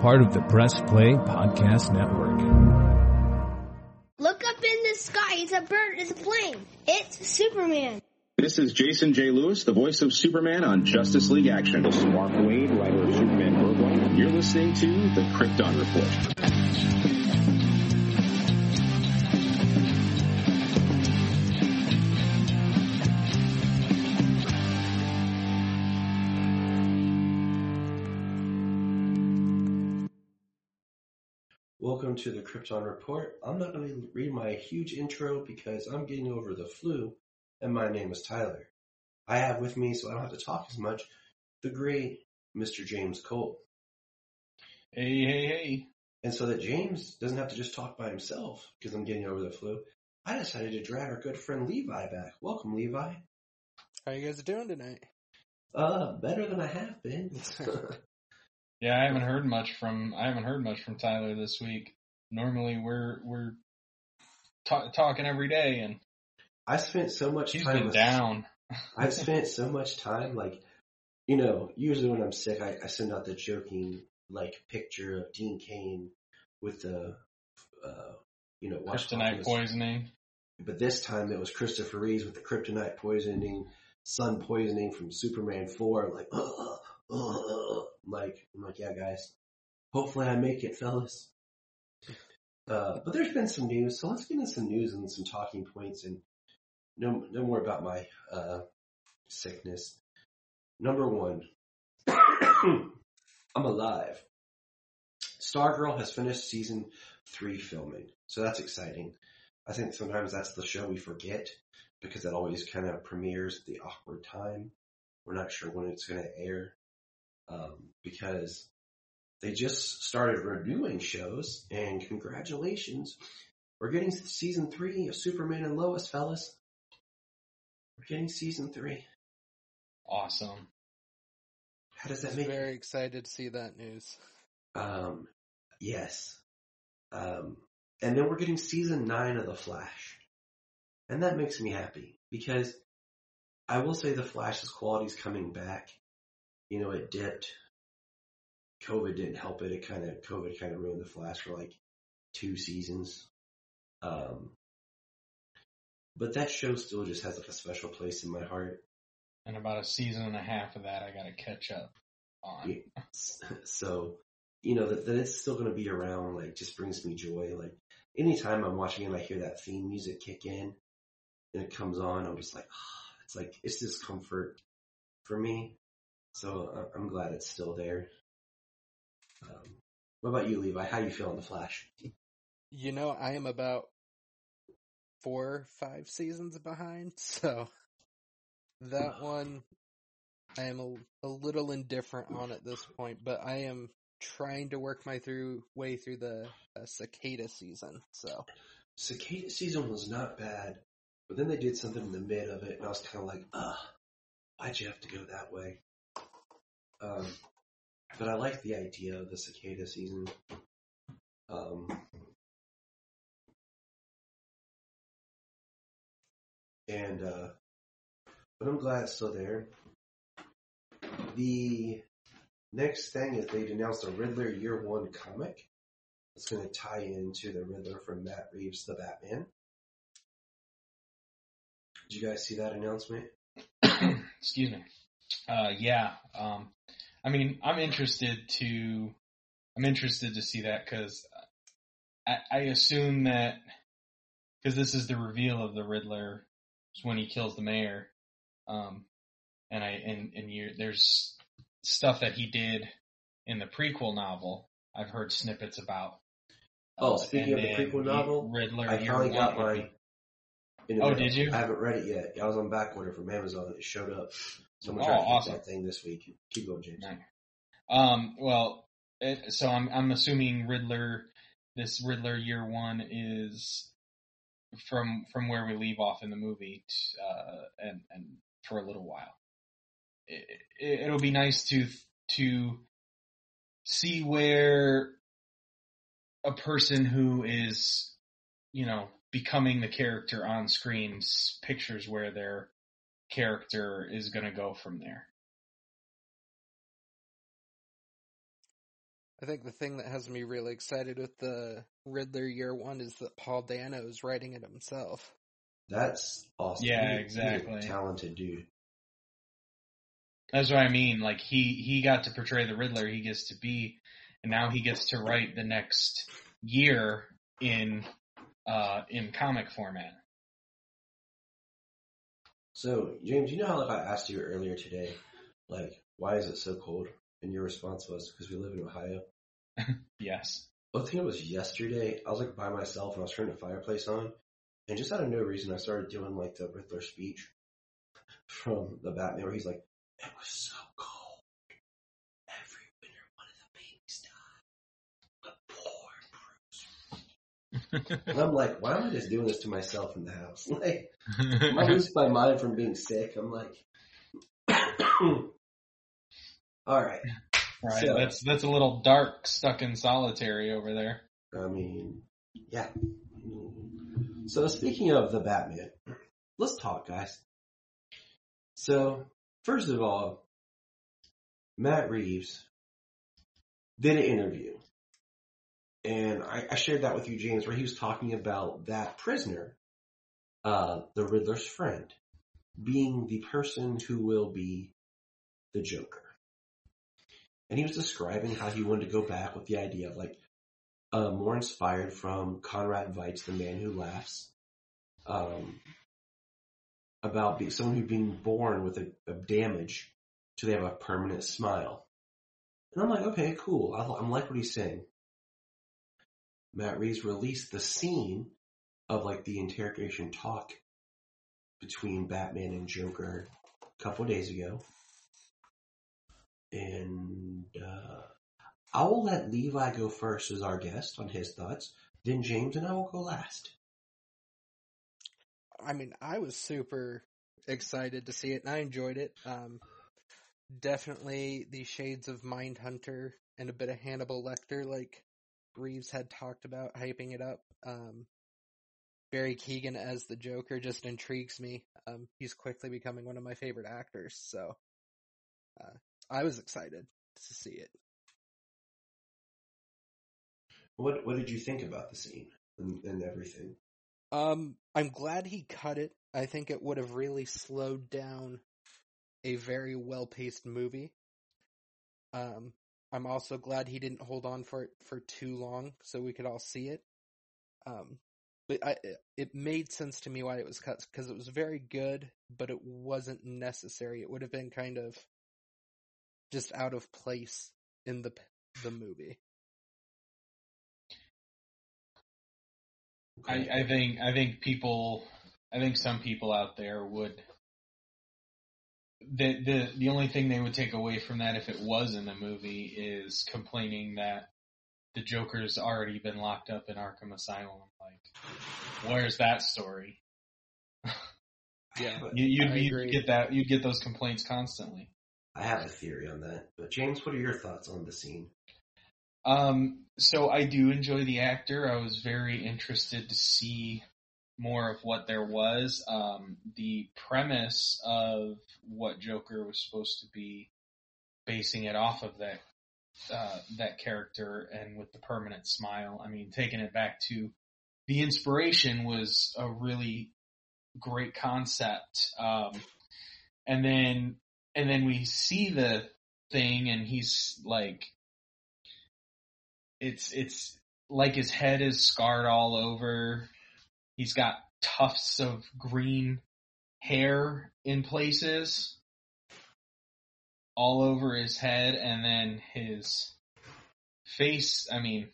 part of the Press Play Podcast Network. Look up in the sky. It's a bird. It's a plane. It's Superman. This is Jason J. Lewis, the voice of Superman on Justice League Action. This is Mark Waid, writer of Superman Worldwide. You're listening to the Krypton Report. To the Krypton Report. I'm not going to read my huge intro because I'm getting over the flu, and my name is Tyler. I have with me, so I don't have to talk as much, the great Mr. James Cole. Hey, hey, hey. And so that James doesn't have to just talk by himself because I'm getting over the flu, I decided to drag our good friend Levi back. Welcome, Levi. How you guys doing tonight? Uh, better than I have been. Yeah, I haven't heard much from I haven't heard much from Tyler this week. Normally we're we're ta- talking every day, and I spent so much time been with- down. I've spent so much time, like, you know, usually when I'm sick, I, I send out the joking, like, picture of Dean Cain with the, uh, you know, Kryptonite poisoning. But this time it was Christopher Reeves with the kryptonite poisoning, sun poisoning from Superman 4. Like, uh, uh, uh, like, I'm like, yeah, guys. Hopefully I make it, fellas. Uh, but there's been some news, so let's get into some news and some talking points and no, no more about my, uh, sickness. Number one, I'm alive. Stargirl has finished season three filming, so that's exciting. I think sometimes that's the show we forget because it always kind of premieres at the awkward time. We're not sure when it's going to air um, because they just started renewing shows. And congratulations, we're getting season three of Superman and Lois, fellas. We're getting season three. Awesome. How does that make you Very excited to see that news. Um, yes. Um, and then we're getting season nine of The Flash. And that makes me happy because I will say The Flash's quality is coming back. You know, it dipped. COVID didn't help it. It kind of, COVID kind of ruined The Flash for like two seasons. Um, but that show still just has like a special place in my heart. And about a season and a half of that, I got to catch up on. Yeah. So, you know, that, that it's still going to be around, like, just brings me joy. Like, anytime I'm watching it I hear that theme music kick in and it comes on, I'm just like, ah, it's like, it's just comfort for me. So I'm glad it's still there. Um, what about you, Levi? How you feel on The Flash? You know, I am about four, five seasons behind, so that one I am a, a little indifferent on at this point, but I am trying to work my through way through the uh, cicada season. So Cicada season was not bad, but then they did something in the mid of it, and I was kind of like, ugh, why'd you have to go that way? Um, but I like the idea of the cicada season. Um, and, uh, but I'm glad it's still there. The next thing is they'd announced a Riddler Year One comic. It's going to tie into the Riddler from Matt Reeves' The Batman. Did you guys see that announcement? Excuse me. Uh, yeah. Um, I mean, I'm interested to, I'm interested to see that because I, I assume that because this is the reveal of the Riddler when he kills the mayor. Um, and I, and, and you, there's stuff that he did in the prequel novel. I've heard snippets about. Oh, Uh, speaking of the prequel novel, Riddler. I finally got One would mine. be- in the Oh, did you? I haven't read it yet. I was on back order from Amazon. It showed up. So I'm Oh, gonna try to get awesome. that thing this week. Keep going, James. Nice. Um, well, it, so I'm I'm assuming Riddler, this Riddler year one is from from where we leave off in the movie, uh, and and for a little while. It, it, it'll be nice to to see where a person who is, you know, becoming the character on screen pictures where their character is going to go from there. I think the thing that has me really excited with the Riddler year one is that Paul Dano is writing it himself. That's awesome. Yeah, He- he's a exactly. talented dude. That's what I mean. Like he he got to portray the Riddler he gets to be, and now he gets to write the next year in uh in comic format. So, James, you know how like I asked you earlier today, like, why is it so cold? And your response was because we live in Ohio. Yes. I think it was yesterday. I was like by myself and I was turning the fireplace on, and just out of no reason, I started doing like the Riddler speech from the Batman, where he's like, "It was so cold. Every winter, one of the babies died. But poor Bruce." And I'm like, why am I just doing this to myself in the house? Like, am I losing my mind from being sick? I'm like, all right. right. So- that's that's a little dark, stuck in solitary over there. I mean, yeah. So speaking of the Batman, let's talk, guys. So first of all, Matt Reeves did an interview, and I, I shared that with you, James, where he was talking about that prisoner, uh, the Riddler's friend, being the person who will be the Joker. And he was describing how he wanted to go back with the idea of like uh, more inspired from Conrad Veidt's The Man Who Laughs, um, about be, someone who being born with a, a damage to they have a permanent smile. And I'm like, okay, cool. I, I'm like what he's saying. Matt Reeves released the scene of like the interrogation talk between Batman and Joker a couple days ago. And, uh, I will let Levi go first as our guest on his thoughts. Then James and I will go last. I mean, I was super excited to see it and I enjoyed it. Um, definitely the shades of Mindhunter and a bit of Hannibal Lecter, like Reeves had talked about, hyping it up. Um, Barry Keoghan as the Joker just intrigues me. Um, he's quickly becoming one of my favorite actors, so uh, I was excited to see it. What What did you think about the scene and, and everything? Um, I'm glad he cut it. I think it would have really slowed down a very well paced movie. Um, I'm also glad he didn't hold on for it for too long so we could all see it. Um, but I, it made sense to me why it was cut because it was very good, but it wasn't necessary. It would have been kind of just out of place in the the movie. I, I think I think people I think some people out there would the the the only thing they would take away from that if it was in the movie is complaining that the Joker's already been locked up in Arkham Asylum. Like, where's that story? Yeah, You, you'd I be, agree. you'd get that you'd get those complaints constantly. I have a theory on that. But James, what are your thoughts on the scene? Um, so I do enjoy the actor. I was very interested to see more of what there was. Um, the premise of what Joker was supposed to be basing it off of that uh, that character and with the permanent smile. I mean, taking it back to the inspiration was a really great concept. Um, and then and then we see the thing, and he's like it's it's like his head is scarred all over. He's got tufts of green hair in places all over his head and then his face, I mean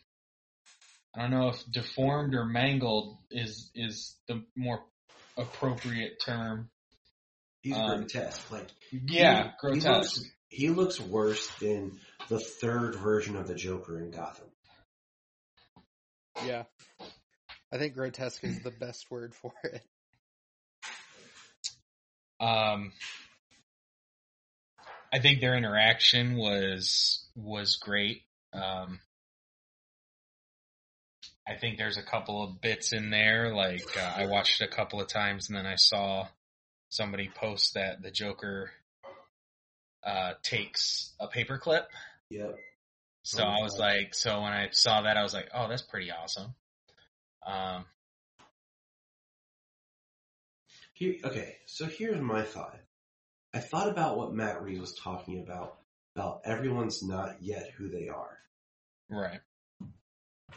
I don't know if deformed or mangled is is the more appropriate term. He's Um, grotesque. Like Yeah, he, grotesque. He looks, he looks worse than the third version of the Joker in Gotham. Yeah. I think grotesque is the best word for it. Um, I think their interaction was was great. Um, I think there's a couple of bits in there, like uh, I watched it a couple of times, and then I saw somebody post that the Joker uh, takes a paperclip. Yep. So Oh, I was wow. like, so when I saw that, I was like, oh, that's pretty awesome. Um, Here, okay, so here's my thought. I thought about what Matt Reeves was talking about, about everyone's not yet who they are. right.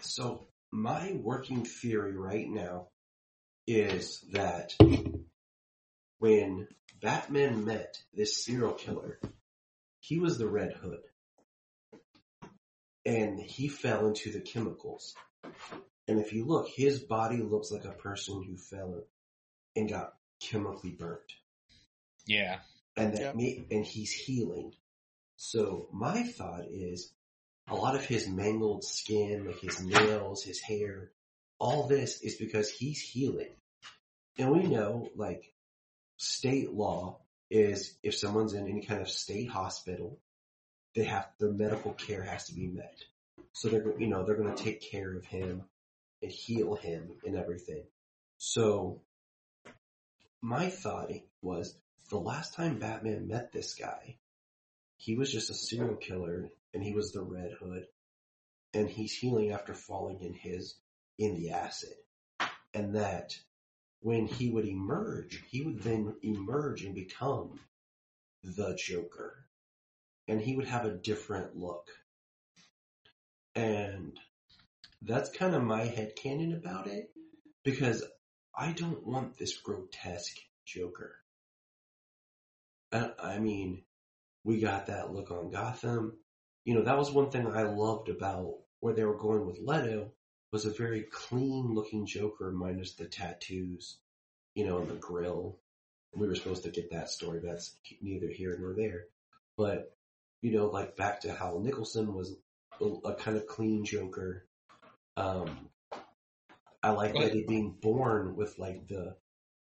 So my working theory right now is that when Batman met this serial killer, he was the Red Hood. And he fell into the chemicals. And if you look, his body looks like a person who fell and got chemically burnt. Yeah. and that Yep. me and he's healing. So my thought is a lot of his mangled skin, like his nails, his hair, all this is because he's healing. And we know like state law is if someone's in any kind of state hospital, they have their medical care has to be met. So they're go- you know they're going to take care of him and heal him and everything. So my thought was the last time Batman met this guy, he was just a serial killer and he was the Red Hood and he's healing after falling in his, in the acid. And that when he would emerge, he would then emerge and become the Joker. And he would have a different look. And that's kind of my head headcanon about it because I don't want this grotesque Joker. I, I mean, we got that look on Gotham. You know, that was one thing I loved about where they were going with Leto was a very clean looking Joker minus the tattoos, you know, and the grill. We were supposed to get that story, but that's neither here nor there. But, you know, like back to how Nicholson was a, a kind of clean Joker. Um, I like Right. Eddie being born with like the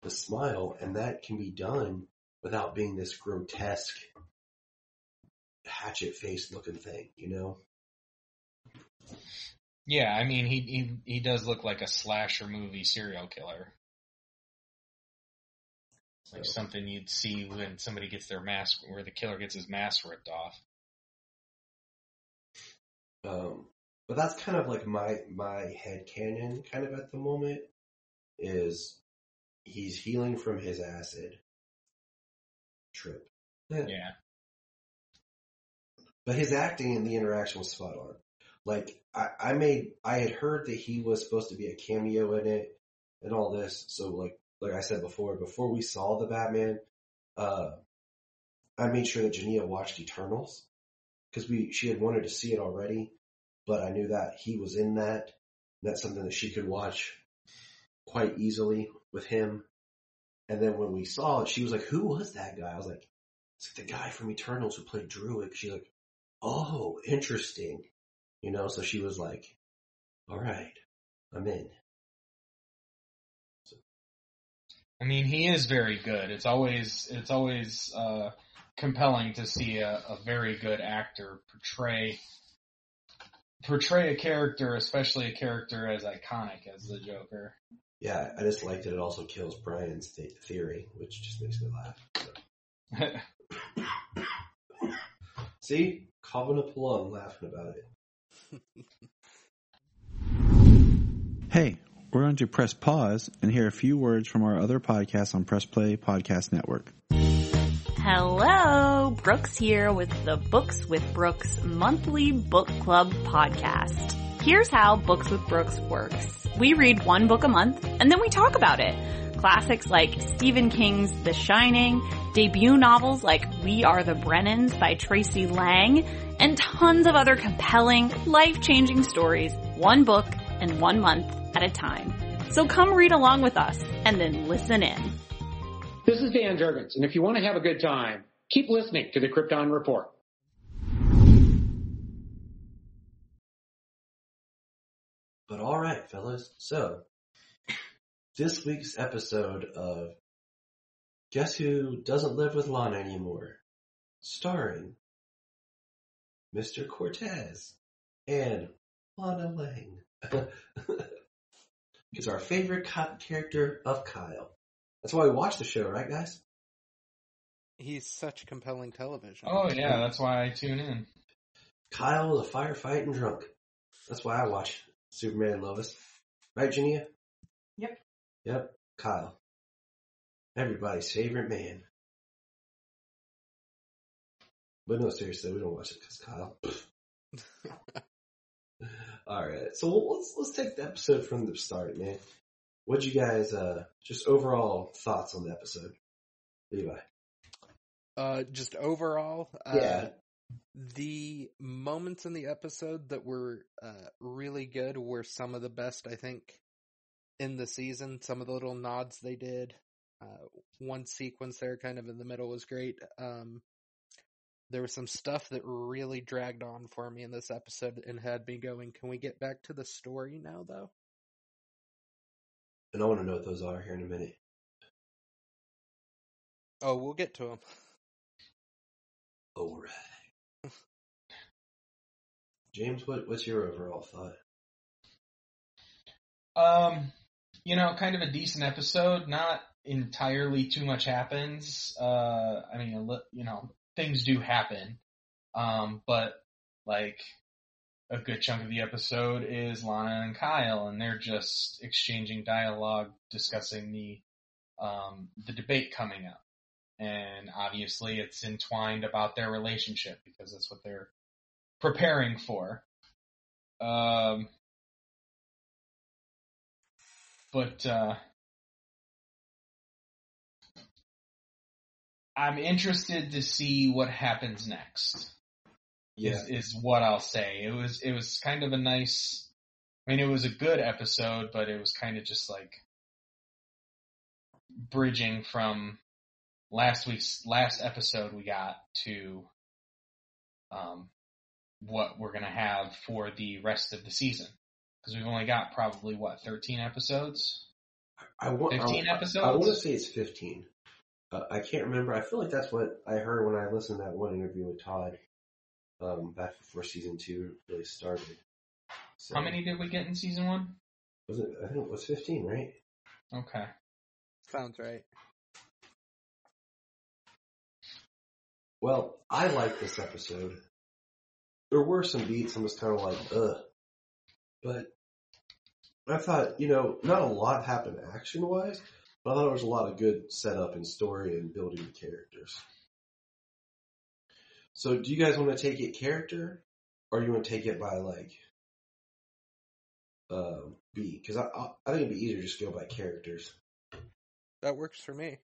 the smile, and that can be done without being this grotesque hatchet face looking thing, you know? Yeah, I mean, he, he, he does look like a slasher movie serial killer. Like So- something you'd see when somebody gets their mask, where the killer gets his mask ripped off. Um, but that's kind of like my my head canon kind of at the moment is he's healing from his acid trip. Eh, Yeah. But his acting and the interaction was spot on. Like I, I made I had heard that he was supposed to be a cameo in it and all this. So like like I said before, before we saw the Batman, uh I made sure that Jania watched Eternals because we she had wanted to see it already, but I knew that he was in that. That's something that she could watch quite easily with him. And then when we saw it, she was like, "Who was that guy?" I was like, "It's like the guy from Eternals who played Druig." She's like, "Oh, interesting," you know. So she was like, "All right, I'm in." I mean, he is very good. It's always, it's always, uh, compelling to see a, a very good actor portray, portray a character, especially a character as iconic as the Joker. Yeah, I just like that it also kills Brian's th- theory, which just makes me laugh. So. See, Calvin and Plum laughing about it. Hey, we're going to press pause and hear a few words from our other podcasts on Press Play Podcast Network. Hello, Brooks here with the Books with Brooks monthly book club podcast. Here's how Books with Brooks works. We read one book a month and then we talk about it. Classics like Stephen King's The Shining, debut novels like We Are the Brennans by Tracey Lange, and tons of other compelling, life-changing stories, one book and one month at a time. So come read along with us and then listen in. This is Dan Jurgens, and if you want to have a good time, keep listening to the Krypton Report. But all right, fellas. So this week's episode of Guess Who Doesn't Live with Lana Anymore, starring Mr. Cortez and Lana Lang. is our favorite character of Kyle. That's why we watch the show, right, guys? He's such compelling television. oh yeah, that's why I tune in. Kyle the a firefighting drunk. That's why I watch Superman and Lois. Right, Jania? Yep. Yep. Kyle. Everybody's favorite man. But no, seriously, we don't watch it because Kyle. All right, so let's let's take the episode from the start, man. What'd you guys uh just overall thoughts on the episode, Levi? Uh, just overall, uh, Yeah. the moments in the episode that were uh, really good were some of the best, I think, in the season. Some of the little nods they did. Uh, one sequence there, kind of in the middle, was great. Um, there was some stuff that really dragged on for me in this episode and had me going. Can we get back to the story now, though? And I want to know what those are here in a minute. Oh, we'll get to them. All right. James, what what's your overall thought? Um, you know, kind of a decent episode. Not entirely too much happens. Uh, I mean, you know, things do happen. Um, but like a good chunk of the episode is Lana and Kyle, and they're just exchanging dialogue, discussing the um, the debate coming up, and obviously it's entwined about their relationship because that's what they're preparing for. Um, but uh, I'm interested to see what happens next. Is is what I'll say. It was it was kind of a nice. I mean, it was a good episode, but it was kind of just like bridging from last week's last episode we got to um, what we're gonna have for the rest of the season because we've only got probably what 13 episodes. I want 15 I, episodes? I want to say it's fifteen. Uh, I can't remember. I feel like that's what I heard when I listened to that one interview with Todd um, back before season two really started. So, How many did we get in season one? was it? I think it was fifteen, right? Okay. Sounds right. Well, I like this episode. There were some beats. I was kind of like, ugh, but I thought, you know, not a lot happened action wise, but I thought there was a lot of good setup and story and building the characters. So, do you guys want to take it character, or you want to take it by like um, beat? Because I, I I think it'd be easier to just go by characters. That works for me.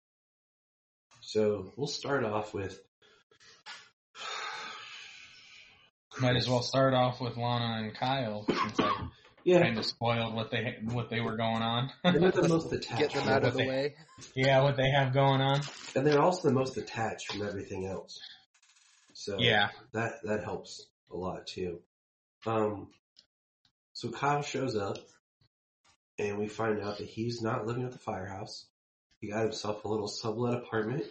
So we'll start off with Might as well start off with Lana and Kyle since I yeah. kind of spoiled what they what they were going on. They're the most attached. Get them out of the they- way. yeah, what they have going on. and they're also the most attached from everything else. So Yeah. that that helps a lot too. Um, so Kyle shows up, and we find out that he's not living at the firehouse. He got himself a little sublet apartment.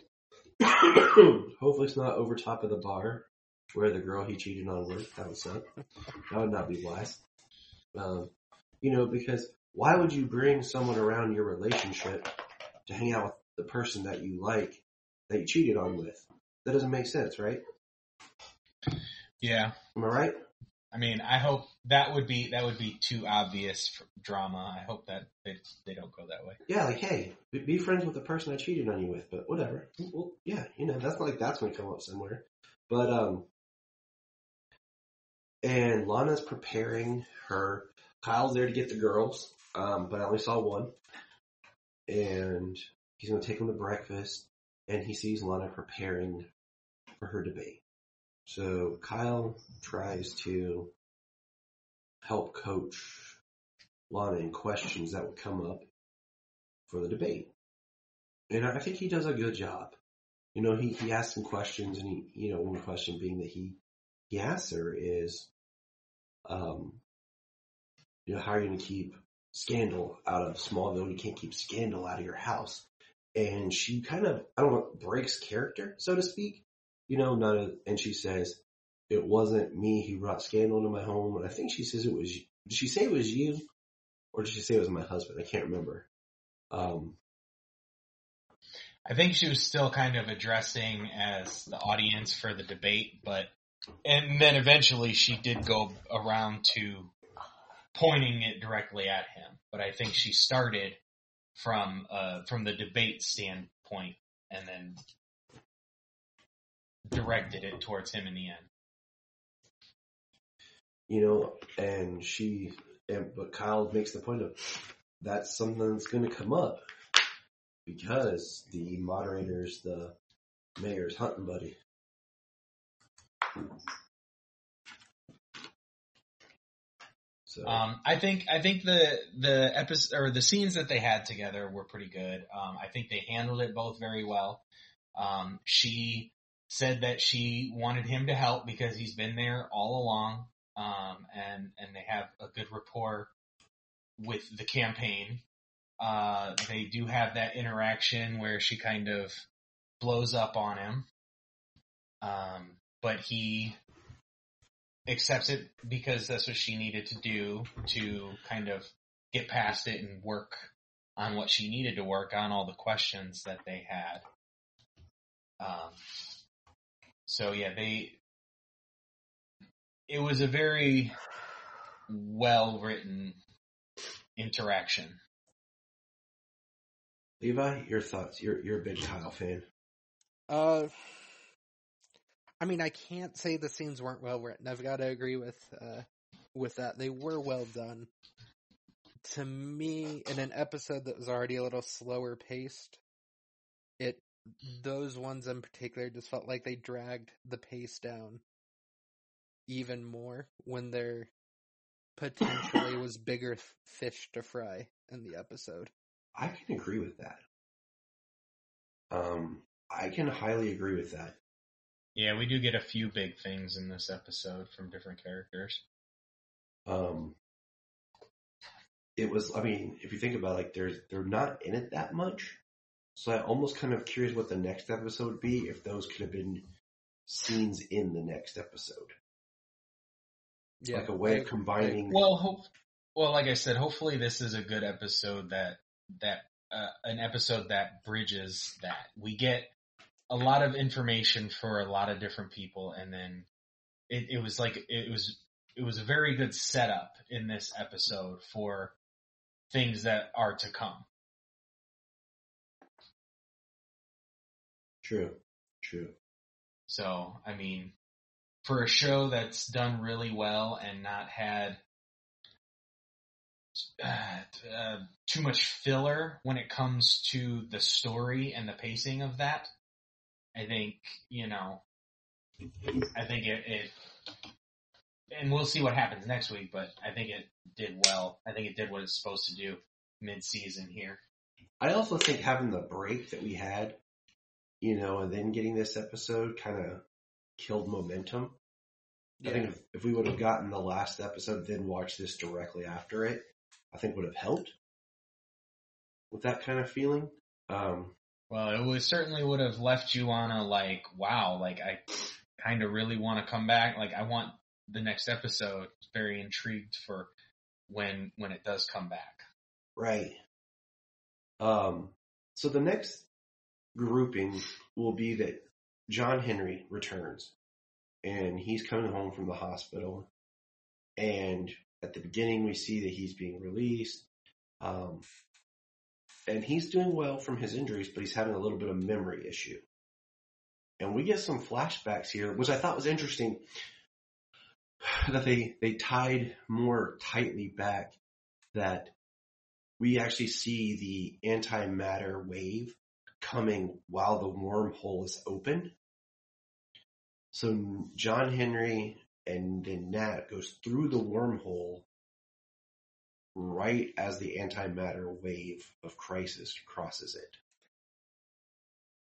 Hopefully, it's not over top of the bar where the girl he cheated on worked. That would suck. That would not be wise. Um, you know, because why would you bring someone around your relationship to hang out with the person that you like that you cheated on with? That doesn't make sense, right? Yeah. Am I right? I mean, I hope that would be that would be too obvious for drama. I hope that they they don't go that way. Yeah, like, hey, be- friends with the person I cheated on you with, but whatever. Well, yeah, you know, that's not like that's gonna come up somewhere. But, um, and Lana's preparing her. Kyle's there to get the girls, um, but I only saw one. And he's gonna take them to breakfast, and he sees Lana preparing for her debate. So Kyle tries to help coach Lana in questions that would come up for the debate. And I think he does a good job. You know, he, he asks some questions and he, you know, one question being that he, he asks her is, um, you know, how are you going to keep scandal out of Smallville? You can't keep scandal out of your house. And she kind of, I don't know, breaks character, so to speak. You know, not a, and she says, it wasn't me who brought scandal into my home. And I think she says it was, did she say it was you? Or did she say it was my husband? I can't remember. Um, I think she was still kind of addressing as the audience for the debate, but and then eventually she did go around to pointing it directly at him. But I think she started from uh, from the debate standpoint and then directed it towards him in the end. You know, and she, and but Kyle makes the point of that's something that's going to come up because the moderator's the mayor's hunting buddy. So Um, I think I think the the episode or the scenes that they had together were pretty good. Um, I think they handled it both very well. Um, she said that she wanted him to help because he's been there all along, um, and and they have a good rapport with the campaign. Uh, they do have that interaction where she kind of blows up on him, um, but he accepts it because that's what she needed to do to kind of get past it and work on what she needed to work on, all the questions that they had. Um, so yeah, they, it was a very well written interaction. Levi, your thoughts? You're you're a big Kyle fan. Uh, I mean, I can't say the scenes weren't well written. I've got to agree with uh, with that. They were well done. To me, in an episode that was already a little slower paced, it those ones in particular just felt like they dragged the pace down even more when there potentially was bigger fish to fry in the episode. I can agree with that. Um, I can highly agree with that. Yeah, we do get a few big things in this episode from different characters. Um, it was. I mean, if you think about it, like, there's they're not in it that much. So I'm almost kind of curious what the next episode would be if those could have been scenes in the next episode, Yeah, like a way of combining. Well, hope, well, like I said, hopefully this is a good episode that that uh, an episode that bridges that. We get a lot of information for a lot of different people, and then it, it was like it was it was a very good setup in this episode for things that are to come. True, true. So, I mean, for a show that's done really well and not had uh, uh, too much filler when it comes to the story and the pacing of that, I think, you know, I think it, it and we'll see what happens next week, but I think it did well. I think it did what it's supposed to do mid-season here. I also think having the break that we had, you know, and then getting this episode kind of killed momentum. I think if, if we would have gotten the last episode, then watched this directly after it, I think would have helped with that kind of feeling. Um, Well, it was certainly would have left you on a like, wow, like I kind of really want to come back. Like I want the next episode. Very intrigued for when when it does come back. right. Um, so the next grouping will be that John Henry returns and he's coming home from the hospital. And at the beginning, we see that he's being released. Um, and he's doing well from his injuries, but he's having a little bit of memory issue. And we get some flashbacks here, which I thought was interesting that they, they tied more tightly back that we actually see the antimatter wave coming while the wormhole is open. So John Henry and then Nat goes through the wormhole right as the antimatter wave of crisis crosses it.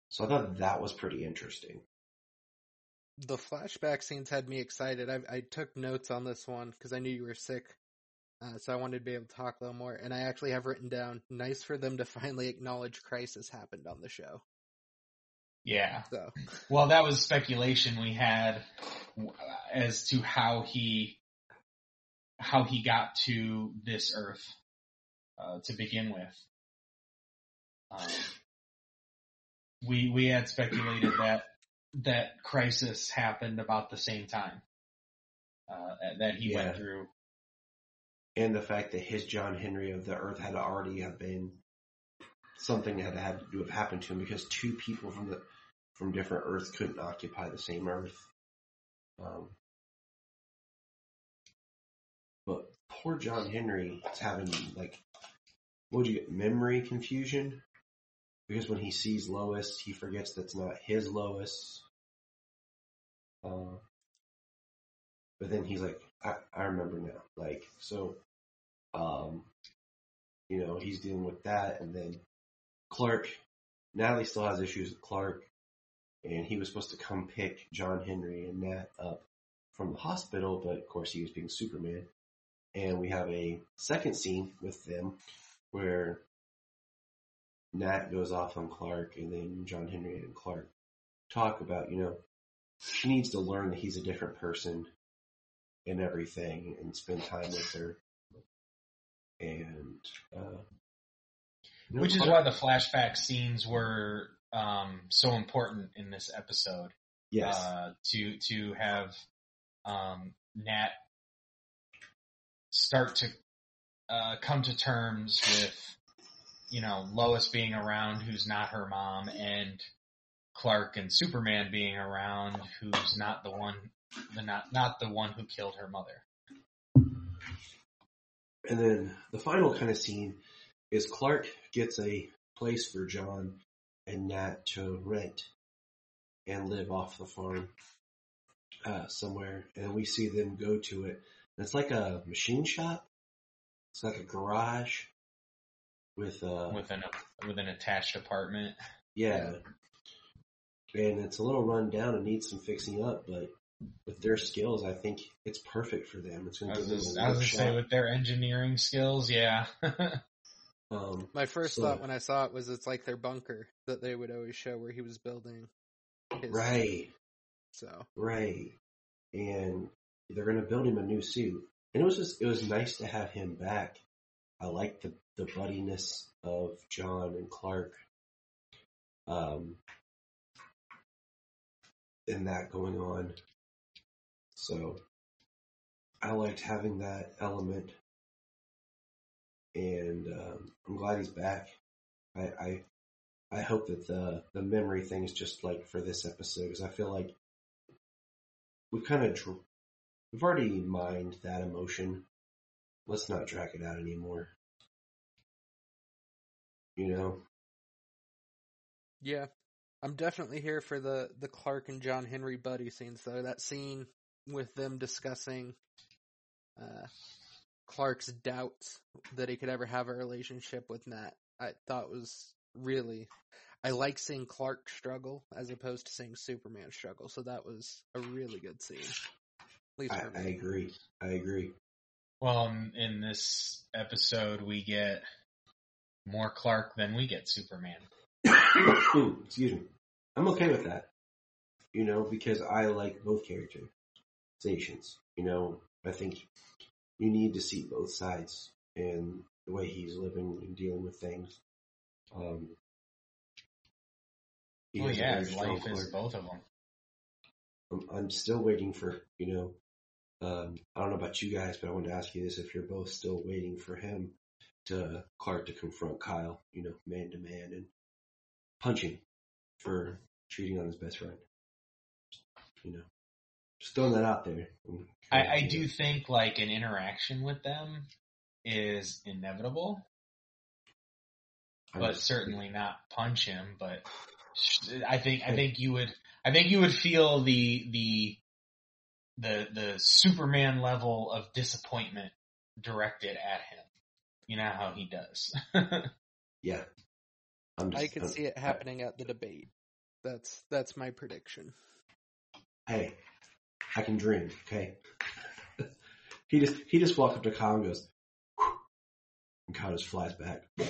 So I thought that was pretty interesting. The flashback scenes had me excited. I, I took notes on this one because I knew you were sick, uh, so I wanted to be able to talk a little more. And I actually have written down nice for them to finally acknowledge crisis happened on the show. Yeah. So Well, that was speculation we had as to how he how he got to this Earth uh, to begin with. Um, we we had speculated that that crisis happened about the same time uh, that he Yeah. went through. And the fact that his John Henry of the Earth had already have been something that had to have happened to him because two people from the from different Earths couldn't occupy the same Earth. Um, but poor John Henry is having like, what would you get? Memory confusion because when he sees Lois, he forgets that's not his Lois. Uh, but then he's like, I, I remember now. Like, so, um, you know, he's dealing with that. And then Clark, Natalie still has issues with Clark. And he was supposed to come pick John Henry and Nat up from the hospital, but of course he was being Superman. And we have a second scene with them where Nat goes off on Clark and then John Henry and Clark talk about, you know, she needs to learn that he's a different person and everything and spend time with her. And, uh, Which is why the flashback scenes were um, so important in this episode. yes, Uh, to to have um, Nat start to uh, come to terms with you know Lois being around, who's not her mom, and Clark and Superman being around, who's not the one, the not not the one who killed her mother. And then the final kind of scene is Clark gets a place for John and Nat to rent and live off the farm uh, somewhere. And we see them go to it. And it's like a machine shop. It's like a garage with uh with an with an attached apartment. yeah. And it's a little run down and needs some fixing up, but with their skills, I think it's perfect for them. It's going to was, give them just, a I was gonna say with their engineering skills, yeah. um, My first So- thought when I saw it was it's like their bunker that they would always show where he was building. His, right. So Right. And they're gonna build him a new suit. And it was just it was nice to have him back. I like the the buddiness of John and Clark. Um and that going on. So I liked having that element. And um, I'm glad he's back. I, I I hope that the the memory thing is just like for this episode because I feel like we've kind of dr- we've already mined that emotion. Let's not drag it out anymore. You know, yeah, I'm definitely here for the the Clark and John Henry buddy scenes though. That scene with them discussing uh, Clark's doubts that he could ever have a relationship with Nat, I thought was really. I like seeing Clark struggle as opposed to seeing Superman struggle, so that was a really good scene. At least I, I agree. I agree. well, in- in this episode, we get more Clark than we get Superman. Excuse me. I'm okay with that. You know, because I like both characterizations. You know, I think you need to see both sides and the way he's living and dealing with things. Um, Well, yeah, his life is both of them. I'm, I'm still waiting for, you know, um, I don't know about you guys, but I wanted to ask you this: if you're both still waiting for him to Clark to confront Kyle, you know, man to man, and punch him for cheating on his best friend. You know, just throwing that out there. I, I do think like an interaction with them is inevitable, but certainly not punch him. But I think I think you would I think you would feel the the the the Superman level of disappointment directed at him. You know how he does. yeah. I'm just, I can I'm- see it happening at the debate. That's that's my prediction. Hey, I can dream. Okay. he just he just walked up to Kyle and goes, "Whew," and Kyle just flies back.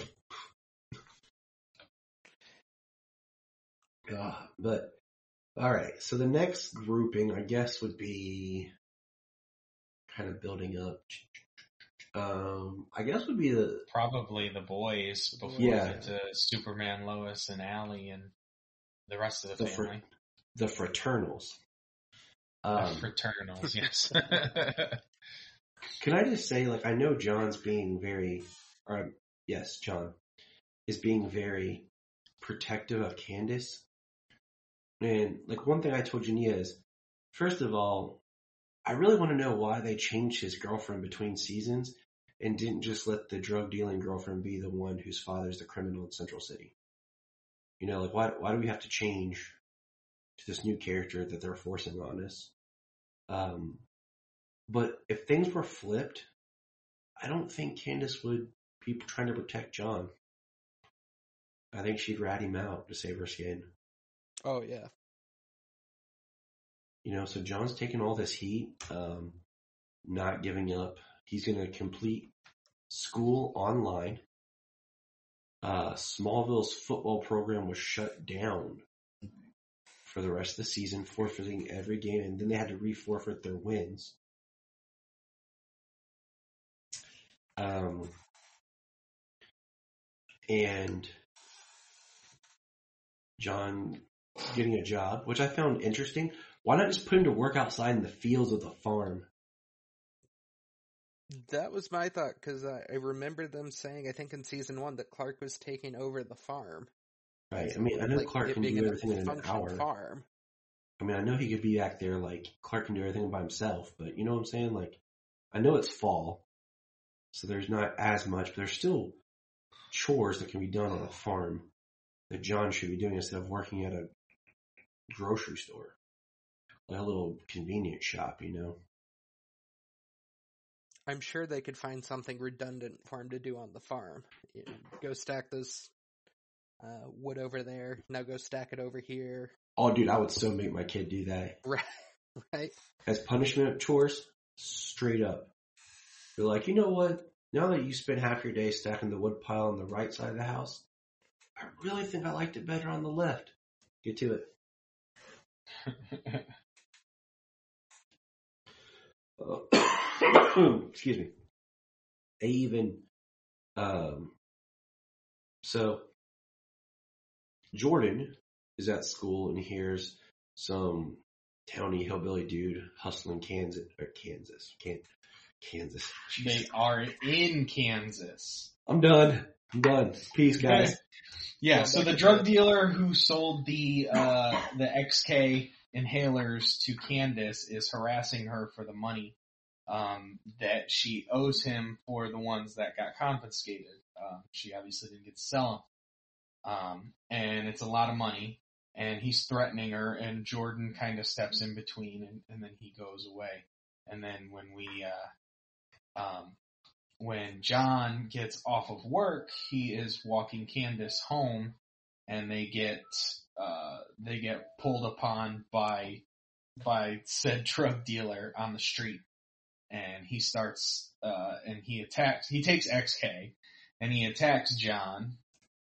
Uh, but all right, so the next grouping, I guess, would be kind of building up. Um, I guess would be the Probably the boys before Yeah. we get to Superman, Lois, and Allie, and the rest of the The family. the Fraternals. Um, fraternals, yes. Can I just say, like, I know John's being very, or yes, John is being very protective of Candice. And like one thing I told Jania is, first of all, I really want to know why they changed his girlfriend between seasons and didn't just let the drug dealing girlfriend be the one whose father's the criminal in Central City. You know, like why why do we have to change to this new character that they're forcing on us? Um, but if things were flipped, I don't think Candice would be trying to protect John. I think she'd rat him out to save her skin. Oh yeah. You know, so John's taking all this heat, um, not giving up. He's going to complete school online. Uh, Smallville's football program was shut down for the rest of the season, forfeiting every game, and then they had to re-forfeit their wins. Um, and John getting a job, which I found interesting. Why not just put him to work outside in the fields of the farm? That was my thought because I, I remember them saying, I think in season one, that Clark was taking over the farm. Right. I mean, I know Like, Clark can do everything in an hour. farm. I mean, I know he could be back there like Clark can do everything by himself, but you know what I'm saying? Like, I know it's fall, so there's not as much, but there's still chores that can be done on a farm that John should be doing instead of working at a grocery store, like a little convenience shop, you know? I'm sure they could find something redundant for him to do on the farm. You know, go stack this uh, wood over there. Now go stack it over here. Oh, dude, I would so make my kid do that Right. Right. as punishment chores, straight up. You're like, you know what? Now that you spend half your day stacking the wood pile on the right side of the house, I really think I liked it better on the left. Get to it. Uh, excuse me. They even, um, so Jordan is at school and hears some towny hillbilly dude hustling Kansas or Kansas, can, Kansas. they are in Kansas. I'm done. I'm done. Peace, guys. Yeah, so the drug dealer who sold the uh, the XK inhalers to Candice is harassing her for the money um, that she owes him for the ones that got confiscated. Um, she obviously didn't get to sell them, um, and it's a lot of money. And he's threatening her, and Jordan kind of steps in between, and, and then he goes away. And then when we, uh, um, when John gets off of work, he is walking Candice home, and they get uh, they get pulled upon by by said drug dealer on the street, and he starts uh, and he attacks. He takes XK, and he attacks John,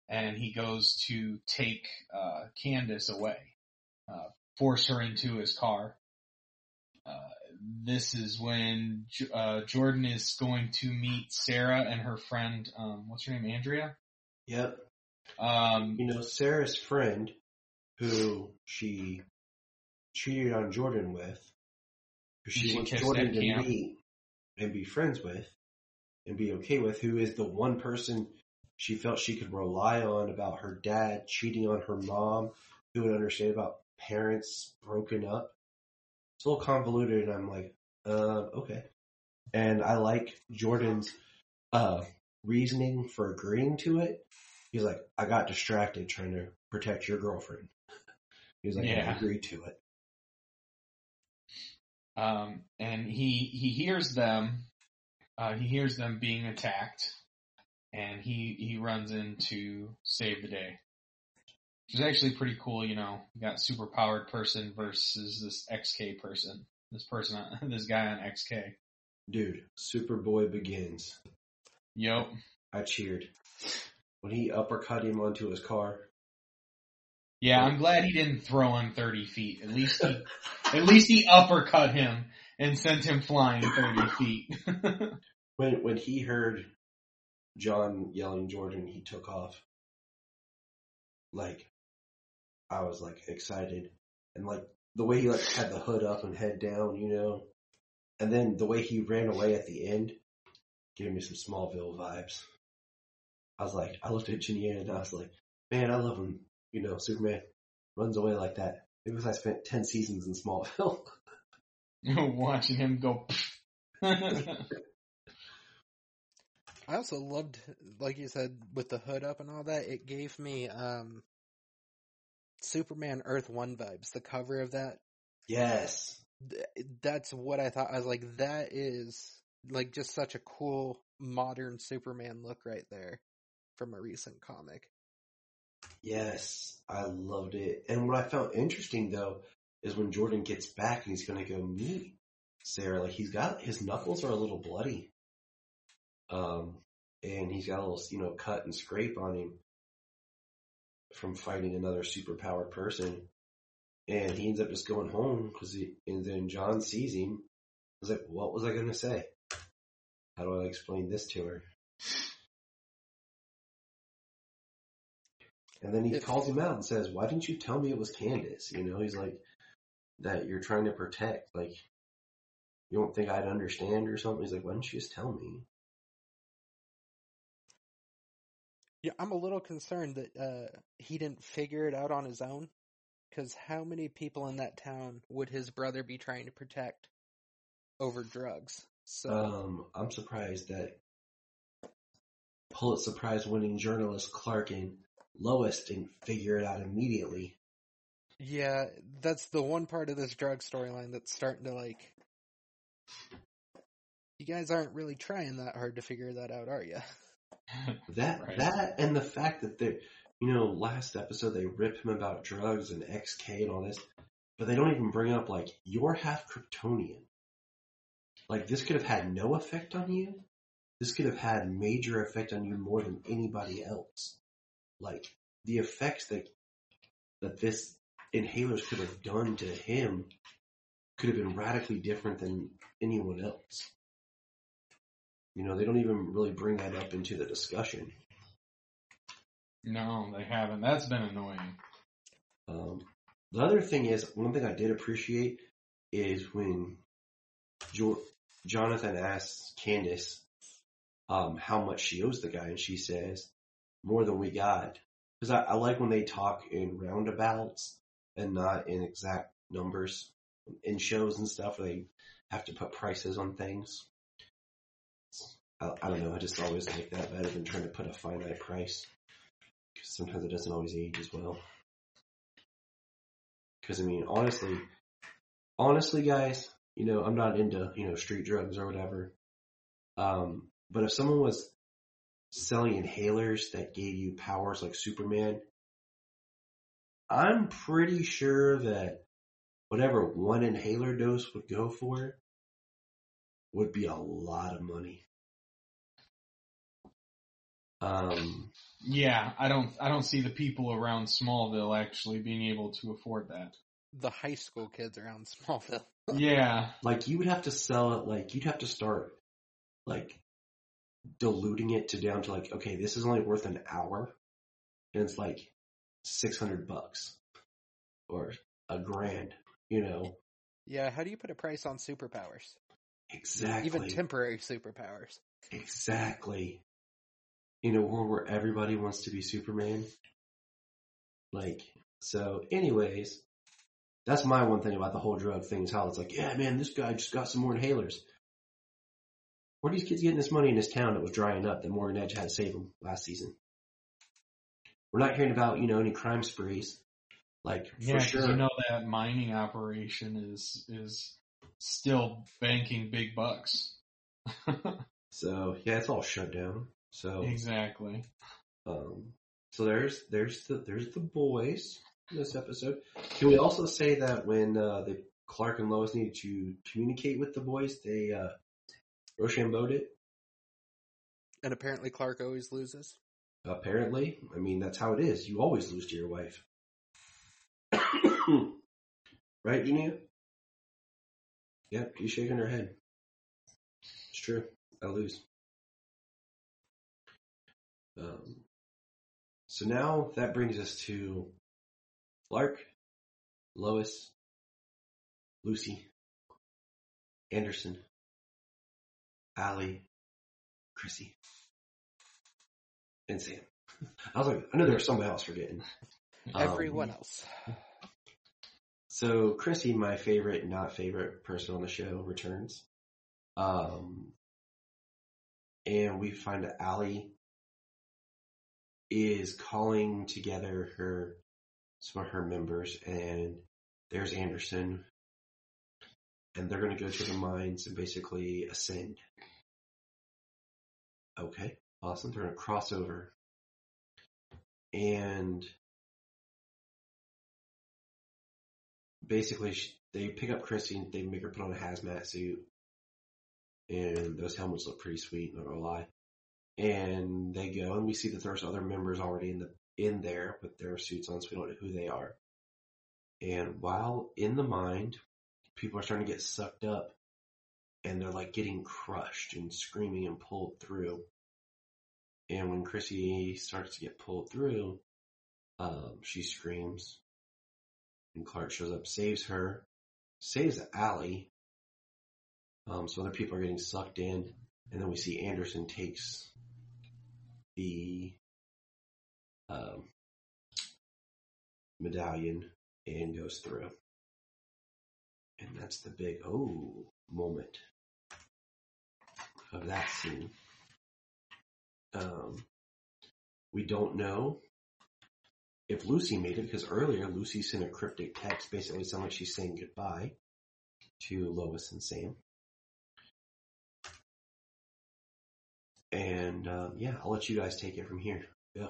and he goes to take uh, Candice away, uh, force her into his car. Uh, this is when J- uh, Jordan is going to meet Sarah and her friend. Um, what's her name? Andrea. Yep. Um, You know, Sarah's friend, who she cheated on Jordan with, who she, She wants Jordan to camp. meet and be friends with and be okay with, who is the one person she felt she could rely on about her dad cheating on her mom, who would understand about parents broken up. It's a little convoluted, and I'm like, uh, okay. And I like Jordan's uh, reasoning for agreeing to it. He's like, I got distracted trying to protect your girlfriend. He's like, Yeah. I agreed to it. um, and he he hears them. Uh, he hears them being attacked, and he he runs in to save the day. Which is actually pretty cool, you know. You got super powered person versus this XK person. This person, on- this guy on XK. Dude, Superboy begins. Yep. I cheered. When he uppercut him onto his car. Yeah, I'm glad he didn't throw him 30 feet. At least he, at least he uppercut him and sent him flying 30 feet. When when he heard John yelling Jordan, he took off. Like I was like excited. and like the way he like had the hood up and head down, you know, and then the way he ran away at the end gave me some Smallville vibes. I was like, I looked at Ginny and I was like, man, I love him. You know, Superman runs away like that. Maybe because I spent 10 seasons in Smallville. Watching him go. I also loved, like you said, with the hood up and all that. It gave me um, Superman Earth One vibes. The cover of that. yes. That's what I thought. I was like, that is like just such a cool modern Superman look right there from a recent comic. Yes. I loved it. And what I found interesting though is when Jordan gets back and he's going to go meet Sarah, like he's got, his knuckles are a little bloody. Um, and he's got a little, you know, cut and scrape on him from fighting another superpowered person. And he ends up just going home because he, and then John sees him. Was like, what was I going to say? How do I explain this to her? And then he If- calls him out and says, why didn't you tell me it was Candice? You know, he's like, that you're trying to protect. Like, you don't think I'd understand or something? He's like, why didn't you just tell me? Yeah, I'm a little concerned that uh, he didn't figure it out on his own. Because how many people in that town would his brother be trying to protect over drugs? So Um, I'm surprised that Pulitzer Prize winning journalist Clark and Lois didn't figure it out immediately. yeah, that's the one part of this drug storyline that's starting to like. You guys aren't really trying that hard to figure that out, are you? That Right. that and the fact that they, you know, last episode they rip him about drugs and XK and all this, but they don't even bring up like you're half Kryptonian. Like this could have had no effect on you. This could have had major effect on you more than anybody else. Like the effects that that this inhalers could have done to him could have been radically different than anyone else. You know, they don't even really bring that up into the discussion. no, they haven't. That's been annoying. Um, the other thing is, one thing I did appreciate is when jo- Jonathan asks Candice um, how much she owes the guy, and she says, more than we got. Because I, I like when they talk in roundabouts and not in exact numbers in shows and stuff where they have to put prices on things. I, I don't know, I just always like that better than trying to put a finite price. Because sometimes it doesn't always age as well. Because I mean, honestly, honestly, guys, you know, I'm not into you know street drugs or whatever. Um, but if someone was selling inhalers that gave you powers like Superman, I'm pretty sure that whatever one inhaler dose would go for would be a lot of money. Um, Yeah, I don't. I don't see the people around Smallville actually being able to afford that. The high school kids around Smallville. Yeah, like you would have to sell it like you'd have to start like diluting it to down to like okay this is only worth an hour and it's like 600 bucks or a grand you know Yeah, how do you put a price on superpowers? exactly Even temporary superpowers. exactly in a world where everybody wants to be superman like so anyways that's my one thing about the whole drug thing is how it's like yeah man this guy just got some more inhalers where are these kids getting this money in this town that was drying up that Morgan Edge had to save them last season? We're not hearing about, you know, any crime sprees. Like, yeah. for sure. you know that mining operation is is still banking big bucks. So, yeah, it's all shut down. So, exactly. um, so there's, there's the, there's the boys in this episode. Can we also say that when, uh, the Clark and Lois needed to communicate with the boys, they, uh, Rochambeaued it? And apparently Clark always loses. Apparently. I mean, that's how it is. You always lose to your wife. right, Enia? Yep, she's shaking her head. It's true. I lose. Um, so now that brings us to Clark, Lois, Lucy, Anderson, Allie, Chrissy, and Sam. I was like, I know there was somebody else forgetting. Everyone Um, else. So Chrissy, my favorite, not favorite person on the show, returns. Um, and we find Allie is calling together her some of her members, and there's Anderson, and they're going to go to the mines and basically ascend. Okay, awesome. They're going to cross over, and basically they pick up Chrissy and they make her put on a hazmat suit, and those helmets look pretty sweet. Not gonna lie. And they go, and we see that there's other members already in the in there with their suits on, so we don't know who they are. And while in the mind, people are starting to get sucked up, and they're like getting crushed and screaming and pulled through. And when Chrissy starts to get pulled through, um, she screams, and Clark shows up, saves her, saves Allie. Um, so other people are getting sucked in, and then we see Anderson takes the um, medallion and goes through. And that's the big oh moment of that scene. Um, we don't know if Lucy made it because earlier Lucy sent a cryptic text, basically sounding like she's saying goodbye to Lois and Sam. And um, yeah, I'll let you guys take it from here. Yeah.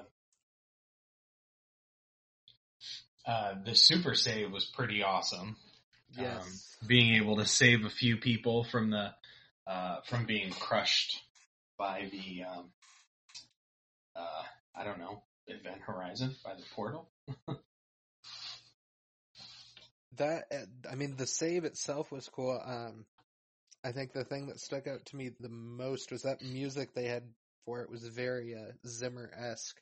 Uh, the super save was pretty awesome. Yes. Um, being able to save a few people from the uh, from being crushed by the um, uh, I don't know Event Horizon by the portal. That uh, I mean, the save itself was cool. Um, I think the thing that stuck out to me the most was that music they had for it was very uh, Zimmer esque.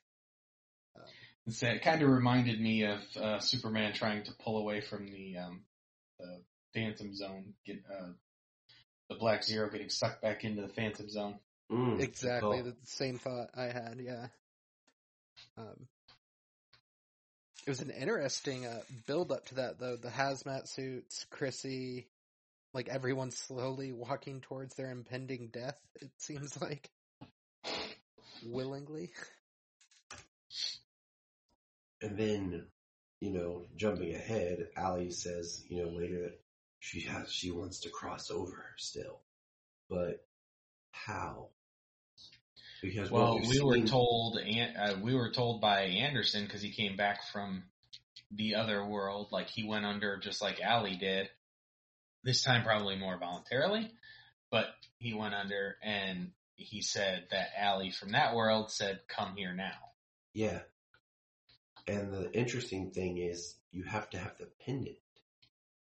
So it kind of reminded me of uh, Superman trying to pull away from the um, the Phantom Zone, get uh, the Black Zero getting sucked back into the Phantom Zone. Mm, Exactly cool. the same thought I had. Yeah. Um, it was an interesting uh, build up to that though. The hazmat suits, Chrissy, like everyone slowly walking towards their impending death. It seems like willingly. And then, you know, jumping ahead, Allie says, you know, later that she has, she wants to cross over still. But how? Because Well, we've we were told, uh, we were told by Anderson because he came back from the other world, like he went under just like Allie did. This time, probably more voluntarily, but he went under, and he said that Allie from that world said, "Come here now." Yeah. And the interesting thing is you have to have the pendant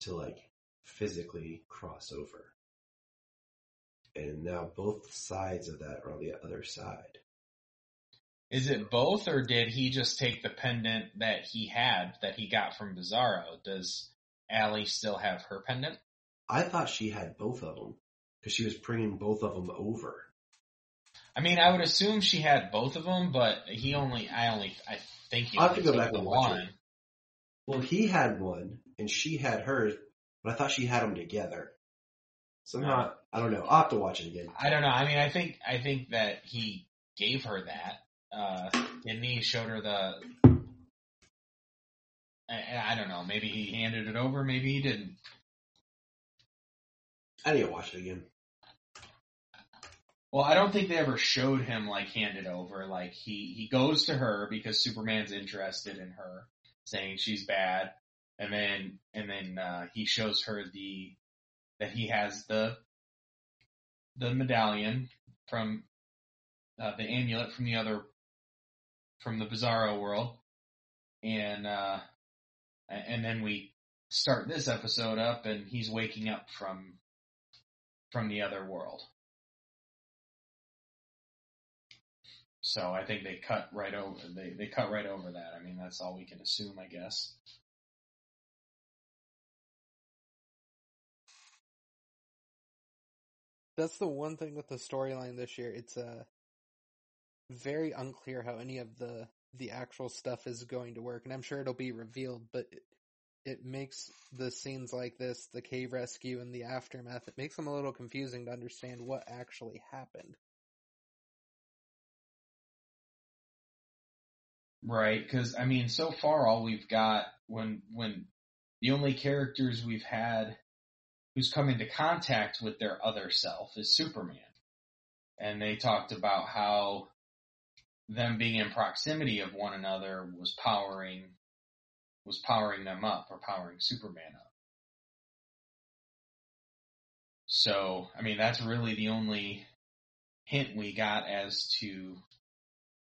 to like physically cross over. And now both sides of that are on the other side. Is it both, or did he just take the pendant that he had that he got from Bizarro? Does Allie still have her pendant? I thought she had both of them because she was bringing both of them over. I mean, I would assume she had both of them, but he only, I only, I think he I'll have to go back and watch one. it. Well, he had one and she had hers, but I thought she had them together. Somehow, I don't know. I'll have to watch it again. I don't know. I mean, I think, I think that he gave her that. Uh, didn't he? Showed her the. I, I don't know. Maybe he handed it over. Maybe he didn't. I need to watch it again. Well, I don't think they ever showed him like handed over. Like he he goes to her because Superman's interested in her, saying she's bad, and then and then uh, he shows her the that he has the the medallion from uh, the amulet from the other from the Bizarro world, and uh, and then we start this episode up, and he's waking up from from the other world. So I think they cut right over they, they cut right over that. I mean that's all we can assume, I guess. That's the one thing with the storyline this year. It's uh very unclear how any of the the actual stuff is going to work, and I'm sure it'll be revealed, but it, it makes the scenes like this, the cave rescue and the aftermath, it makes them a little confusing to understand what actually happened. Right, because I mean, so far all we've got when when the only characters we've had who's come into contact with their other self is Superman, and they talked about how them being in proximity of one another was powering was powering them up or powering Superman up. So, I mean, that's really the only hint we got as to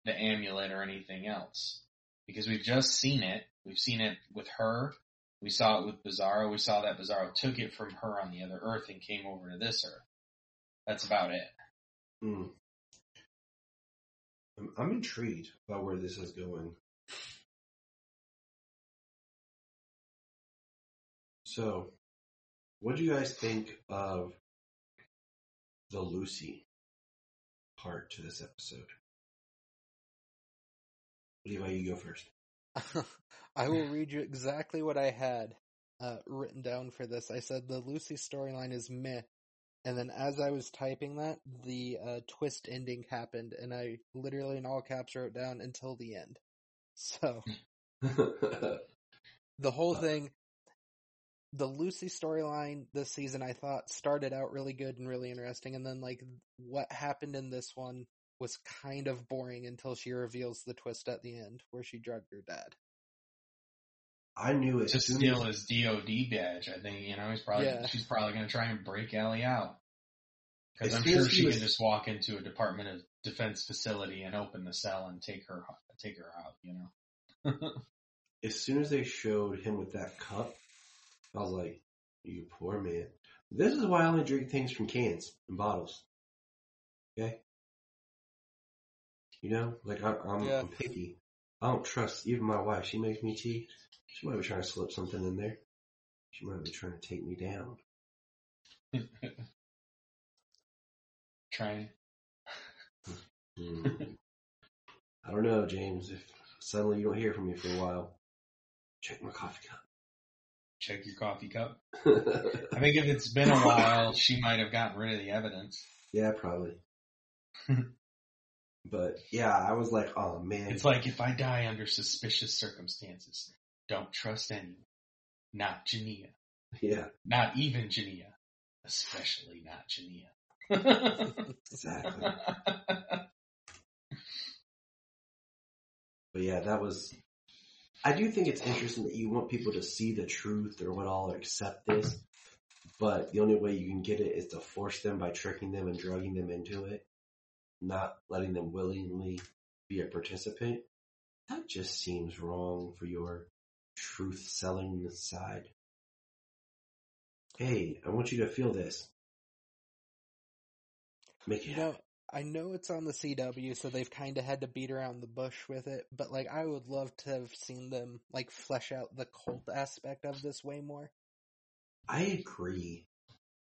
the amulet or anything else. Because we've just seen it. We've seen it with her. We saw it with Bizarro. We saw that Bizarro took it from her on the other Earth and came over to this Earth. That's about it. Mm. I'm, intrigued about where this is going. So, what do you guys think of the Lucy part to this episode? Levi, you go first. I will read you exactly what I had uh, written down for this. I said the Lucy storyline is meh, and then as I was typing that, the uh, twist ending happened, and I literally in all caps wrote down until the end. So the whole thing, the Lucy storyline this season, I thought started out really good and really interesting, and then like what happened in this one was kind of boring until she reveals the twist at the end where she drugged her dad. I knew it. To steal his DOD badge, I think, you know, he's probably, Yeah. she's probably gonna try and break Ellie out. Cause As I'm sure she was- can just walk into a Department of Defense facility and open the cell and take her, take her out, you know? as soon as they showed him with that cup, I was like, "You poor man." This is why I only drink things from cans and bottles. Okay, you know, like I, I'm, Yeah. I'm picky. I don't trust even my wife. She makes me tea. She might be trying to slip something in there. She might be trying to take me down. Trying. Hmm. I don't know, James. If suddenly you don't hear from me for a while, check my coffee Check your coffee cup. I think if it's been a while, she might have gotten rid of the evidence. yeah, probably. but yeah, I was like, oh man. It's like if I die under suspicious circumstances, don't trust anyone. Not Jania. yeah, Not even Jania. Especially not Jania. exactly. But yeah, that was. I do think it's interesting that you want people to see the truth or what all accept this, but the only way you can get it is to force them by tricking them and drugging them into it, not letting them willingly be a participant. That just seems wrong for your truth selling side. Hey, I want you to feel this. Make it You know, I know it's on the CW, so they've kind of had to beat around the bush with it, but like I would love to have seen them like flesh out the cult aspect of this way more. I agree.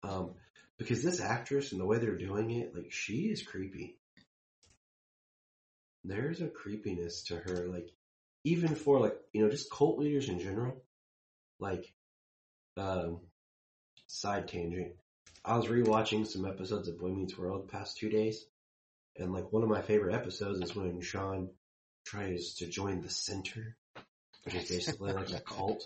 Um, because this actress and the way they're doing it, like she is creepy. There's a creepiness to her, like even for like you know just cult leaders in general. Like, um, side tangent. I was rewatching some episodes of Boy Meets World past two days, and like one of my favorite episodes is when Sean tries to join the center, which is basically like a cult,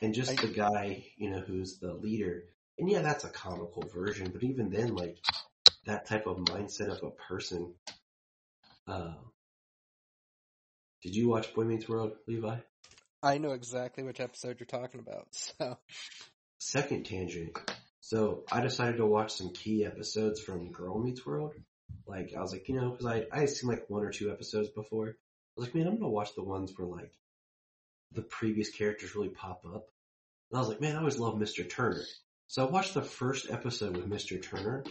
and just the guy you know who's the leader. And yeah, that's a comical version, but even then, like that type of mindset of a person. Uh, did you watch Boy Meets World, Levi? I know exactly which episode you're talking about, so Second tangent. So I decided to watch some key episodes from Girl Meets World. Like I was like, you know, because I I had seen like one or two episodes before. I was like, man, I'm gonna watch the ones where like the previous characters really pop up. And I was like, man, I always love Mr. Turner. So I watched the first episode with Mr. Turner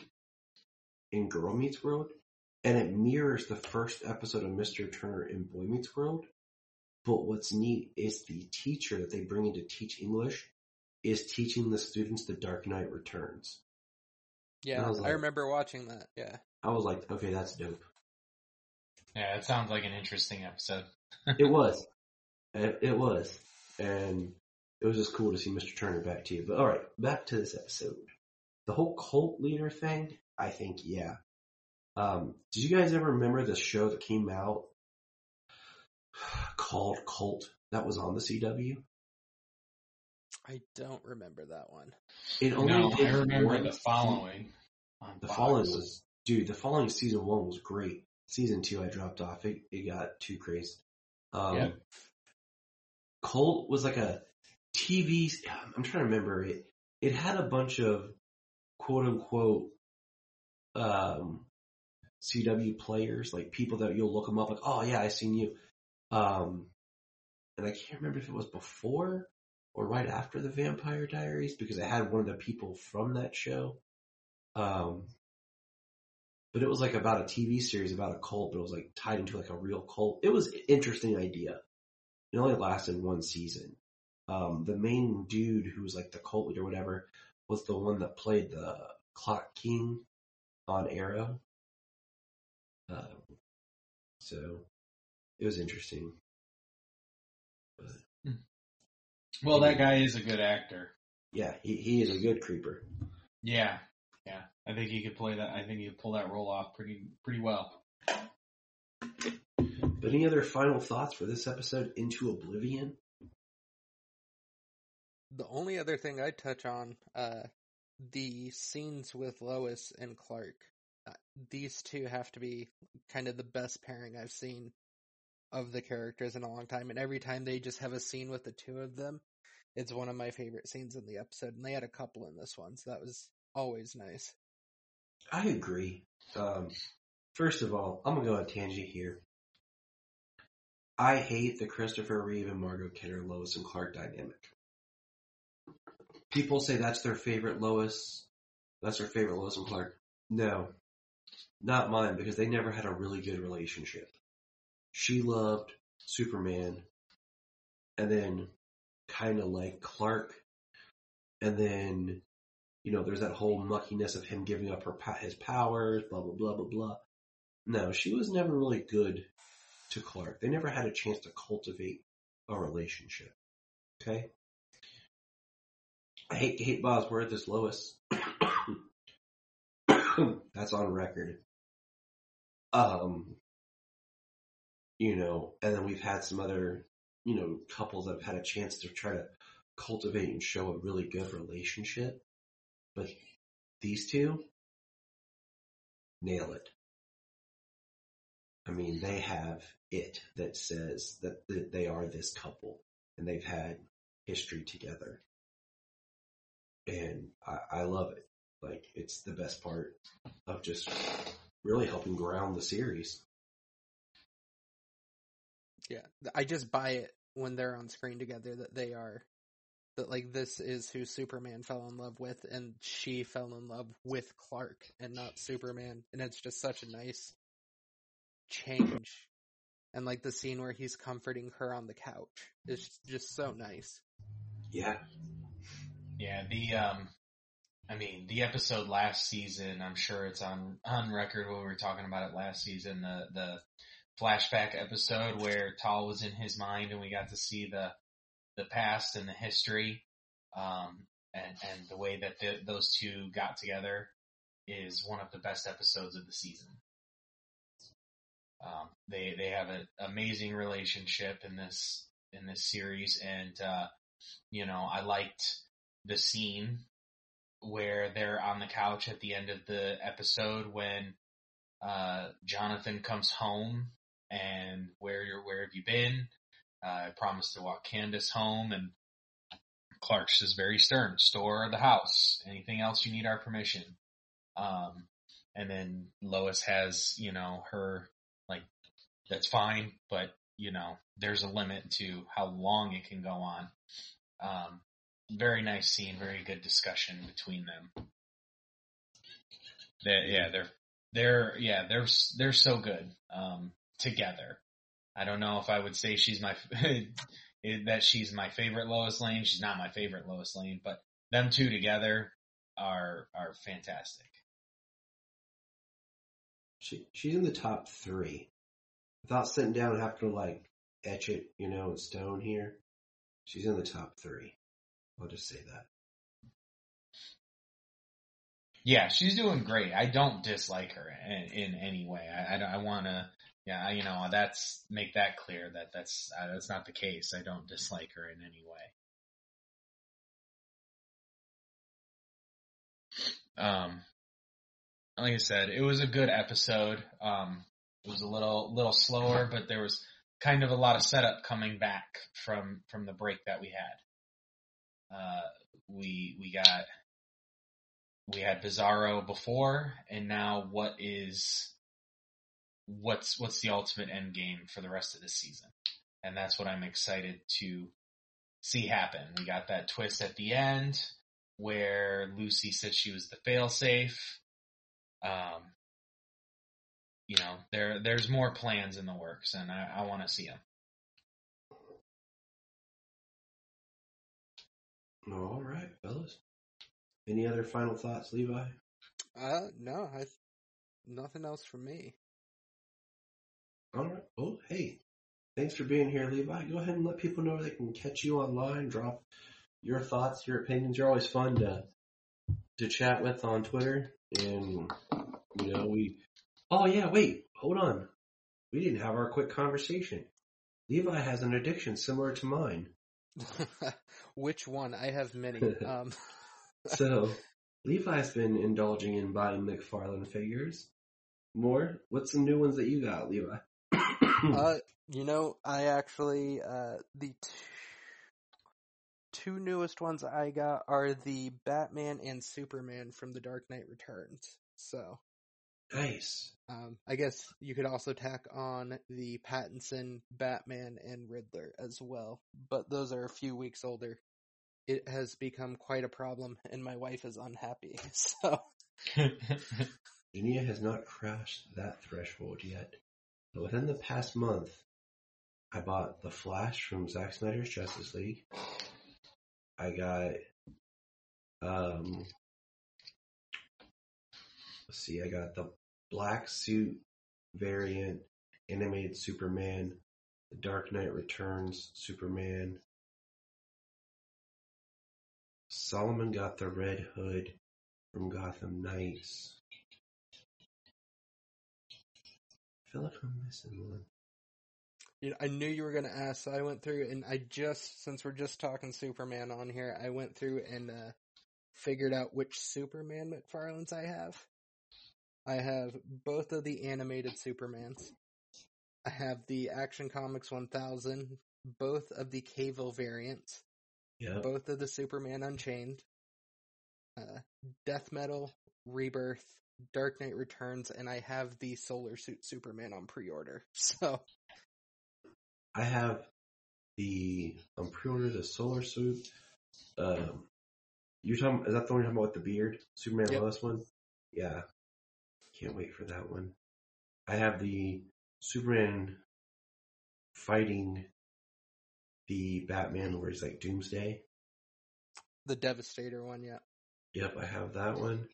in Girl Meets World, and it mirrors the first episode of Mr. Turner in Boy Meets World. But what's neat is the teacher that they bring in to teach English is teaching the students The Dark Knight Returns. Yeah, I was I remember watching that. Yeah. I was like, okay, that's dope. Yeah, it sounds like an interesting episode. It was. It, it was. And it was just cool to see Mr. Turner back to you. But alright, back to this episode. The whole cult leader thing, I think, yeah. Um, did you guys ever remember the show that came out called Cult that was on the CW? I don't remember that one. It only No, did I remember the following. on The Fox. following was, dude, the following season one was great. Season two, I dropped off. It, it got too crazy. Um, Yep. Cult was like a TV. I'm trying to remember it. It had a bunch of quote unquote um, CW players, like people that you'll look them up, like, oh yeah, I seen you. Um, and I can't remember if it was before or right after the Vampire Diaries because I had one of the people from that show. Um, but it was like about a TV series about a cult, but it was like tied into like a real cult. It was an interesting idea. It only lasted one season. Um, the main dude who was like the cult leader, or whatever, was the one that played the Clock King on Arrow. Um, so it was interesting. But Well, that guy is a good actor. yeah, he, he is a good creeper. Yeah. I think he could play that. I think he could pull that role off pretty pretty well. But any other final thoughts for this episode, Into Oblivion? The only other thing I'd touch on, uh, the scenes with Lois and Clark. Uh, these two have to be kind of the best pairing I've seen of the characters in a long time. And every time they just have a scene with the two of them, it's one of my favorite scenes in the episode. And they had a couple in this one, so that was always nice. I agree. Um, first of all, I'm gonna go on tangent here. I hate the Christopher Reeve and Margot Kidder Lois and Clark dynamic. People say that's their favorite Lois. That's their favorite Lois and Clark. No, not mine because they never had a really good relationship. She loved Superman, and then kind of like Clark, and then you know, there's that whole muckiness of him giving up her his powers, blah blah blah blah blah. No, she was never really good to Clark. They never had a chance to cultivate a relationship. Okay. I hate Kate Bosworth as Lois. That's on record. Um, you know, and then we've had some other, you know, couples that have had a chance to try to cultivate and show a really good relationship. But these two nail it. I mean, they have it that says that th- they are this couple and they've had history together. And I, I love it. Like, it's the best part of just really helping ground the series. Yeah, I just buy it when they're on screen together that they are that like this is who Superman fell in love with and she fell in love with Clark and not Superman and it's just such a nice change and like the scene where he's comforting her on the couch is just so nice. Yeah. Yeah, the um I mean, the episode last season, I'm sure it's on on record when we were talking about it last season, the the flashback episode where Tal was in his mind and we got to see the the past and the history um and and the way that the, those two got together is one of the best episodes of the season. Um they they have an amazing relationship in this in this series and uh you know, I liked the scene where they're on the couch at the end of the episode when uh, Jonathan comes home and where you're, where have you been? Uh, I promised to walk Candice home and Clark's is very stern. Store the house. Anything else you need our permission. Um, and then Lois has, you know, her like, that's fine, but you know, there's a limit to how long it can go on. Um, very nice scene, very good discussion between them. Yeah, they're they're yeah they're they're so good um, together. I don't know if I would say she's my that she's my favorite Lois Lane. She's not my favorite Lois Lane, but them two together are are fantastic. She she's in the top three. Without sitting down and having to like etch it, you know, in stone here. She's in the top three. I'll just say that. Yeah, she's doing great. I don't dislike her in, in any way. I, I, I want to, yeah, you know, that's make that clear that that's uh, that's not the case. I don't dislike her in any way. Um, like I said, it was a good episode. Um, it was a little little slower, but there was kind of a lot of setup coming back from from the break that we had. Uh, we we got we had Bizarro before, and now what is what's what's the ultimate end game for the rest of the season? And that's what I'm excited to see happen. We got that twist at the end where Lucy said she was the failsafe. Um, you know, there there's more plans in the works, and I, I want to see them. All right, fellas. Any other final thoughts, Levi? Uh, no, I, nothing else from me. All right. Oh, hey. Thanks for being here, Levi. Go ahead and let people know they can catch you online. Drop your thoughts, your opinions. You're always fun to to chat with on Twitter. And you know, we. Oh yeah, wait, hold on. We didn't have our quick conversation. Levi has an addiction similar to mine. Which one? I have many. Um, So Levi's been indulging in buying McFarlane figures. More? What's some new ones that you got, Levi? Uh, you know, I actually uh the t- two newest ones I got are the Batman and Superman from The Dark Knight Returns. So, nice. um, I guess you could also tack on the Pattinson Batman and Riddler as well, but those are a few weeks older. It has become quite a problem, and my wife is unhappy. So, Jania has not crossed that threshold yet. But within the past month, I bought The Flash from Zack Snyder's Justice League. I got, um, let's see, I got the black suit variant animated Superman, The Dark Knight Returns Superman. Solomon got the Red Hood from Gotham Knights. Feel like I'm missing one. You know, I knew you were going to ask, so I went through and I just, since we're just talking Superman on here, I went through and uh, figured out which Superman McFarlanes I have. I have both of the animated Supermans. I have the Action Comics 1000, both of the Cavill variants, Yep. both of the Superman Unchained, uh, Death Metal, Rebirth, Dark Knight Returns, and I have the Solar Suit Superman on pre-order. So, I have the um, pre-order the Solar Suit. Um, you talking? Is that the one you're talking about with the beard? Superman Yep. Lois one? Yeah. Can't wait for that one. I have the Superman fighting the Batman where he's like Doomsday. the Devastator one, yeah. Yep, I have that one.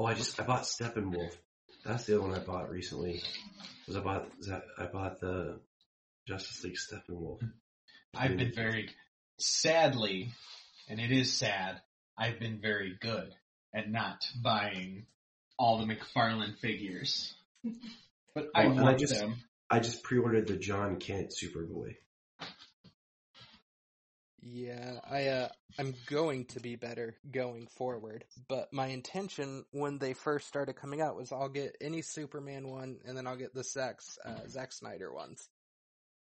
Oh, I just I bought Steppenwolf. That's the other one I bought recently. Was I bought that I bought the Justice League Steppenwolf. I've been very sadly, and it is sad. I've been very good at not buying all the McFarlane figures, but oh, I Well, I want just- them. I just pre-ordered the John Kent Superboy. Yeah, I uh I'm going to be better going forward, but my intention when they first started coming out was I'll get any Superman one and then I'll get the Zack uh, Zack Snyder ones.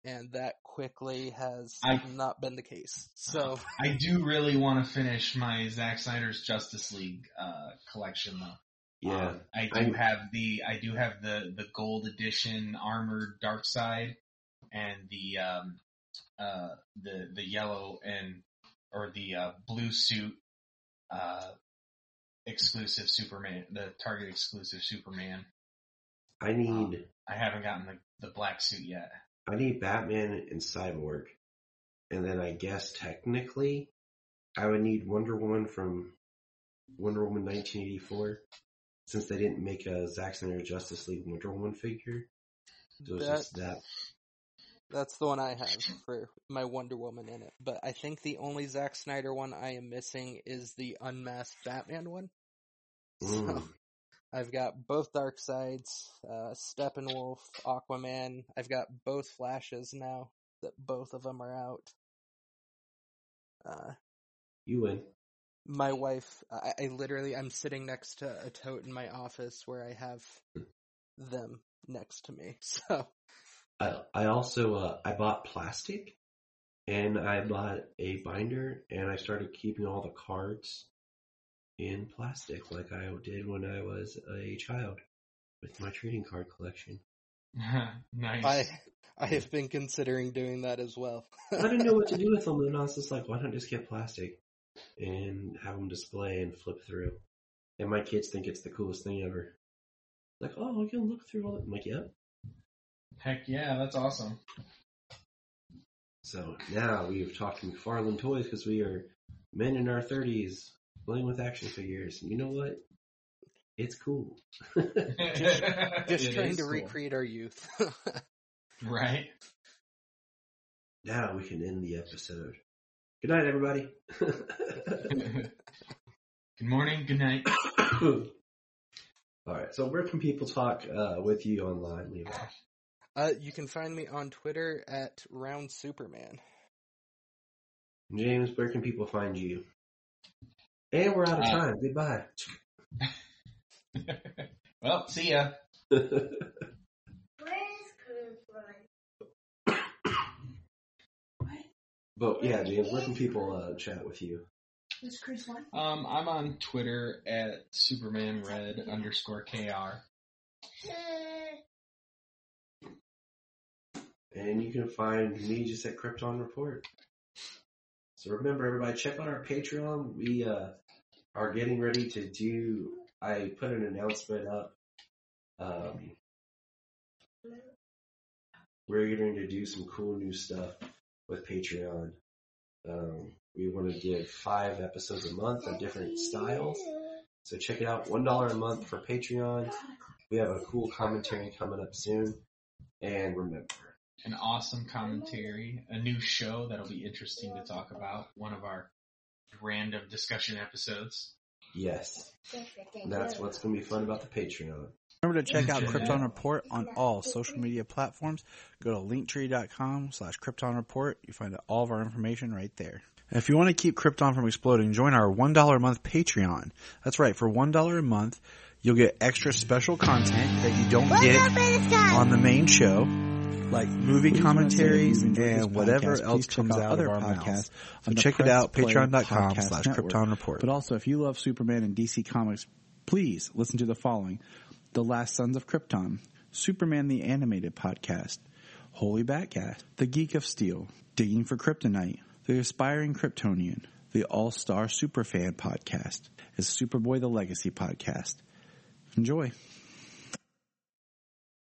And that quickly has I- not been the case. So, I do really want to finish my Zack Snyder's Justice League uh, collection though. Yeah, Um, I do I'm- have the I do have the the gold edition armored Darkseid and the um uh the the yellow and or the uh, blue suit uh exclusive Superman the Target exclusive Superman. I need I haven't gotten the the black suit yet. I need Batman and Cyborg, and then I guess technically I would need Wonder Woman from Wonder Woman 1984. since they didn't make a Zack Snyder Justice League Wonder Woman figure. So it's That- just that. That's the one I have for my Wonder Woman in it. But I think the only Zack Snyder one I am missing is the unmasked Batman one. Mm. So I've got both Darkseids, uh, Steppenwolf, Aquaman. I've got both Flashes now that both of them are out. Uh, You win. my wife, I, I literally, I'm sitting next to a tote in my office where I have them next to me. So I I also uh, I bought plastic, and I bought a binder, and I started keeping all the cards in plastic, like I did when I was a child with my trading card collection. nice. I, I have been considering doing that as well. I didn't know what to do with them, and I was just like, why don't just get plastic and have them display and flip through? And my kids think it's the coolest thing ever. Like, oh, we can look through all that. I'm like, yep. Heck yeah, that's awesome. So now we've talked to McFarlane Toys because we are men in our 30s playing with action figures. You know what? It's cool. Just It trying to cool. recreate our youth. Right. now we can end the episode. Good night, everybody. good morning, good night. all right. So where can people talk uh, with you online, Levi? Uh, you can find me on Twitter at Round Superman. James, where can people find you? And we're out of Uh, time. Goodbye. well, see ya. Where is Chris from? but yeah, James, where can people uh, chat with you? Who's Chris one? Um, I'm on Twitter at Superman Red underscore KR. And you can find me just at Krypton Report. So remember, everybody, check out our Patreon. We uh, are getting ready to do. I put an announcement up. Um, we're going to do some cool new stuff with Patreon. Um, we want to give five episodes a month of different styles. So check it out. One dollar a month for Patreon. We have a cool commentary coming up soon. And remember, An awesome commentary, a new show that'll be interesting to talk about. One of our random discussion episodes. yes, that's what's going to be fun about the Patreon. Remember to check out Krypton Report on all social media platforms. Go to linktree.com slash Krypton Report. You find all of our information right there. And if you want to keep Krypton from exploding, join our $1 a month Patreon. That's right, for $1 a month, you'll get extra special content that you don't get on the main show, like movie commentaries and whatever else comes out of our podcasts. So check it out, patreon.com slash Krypton Report. But also, if you love Superman and DC Comics, please listen to the following. The Last Sons of Krypton, Superman the Animated Podcast, Holy Batcast, The Geek of Steel, Digging for Kryptonite, The Aspiring Kryptonian, The All-Star Superfan Podcast, and Superboy the Legacy Podcast. Enjoy.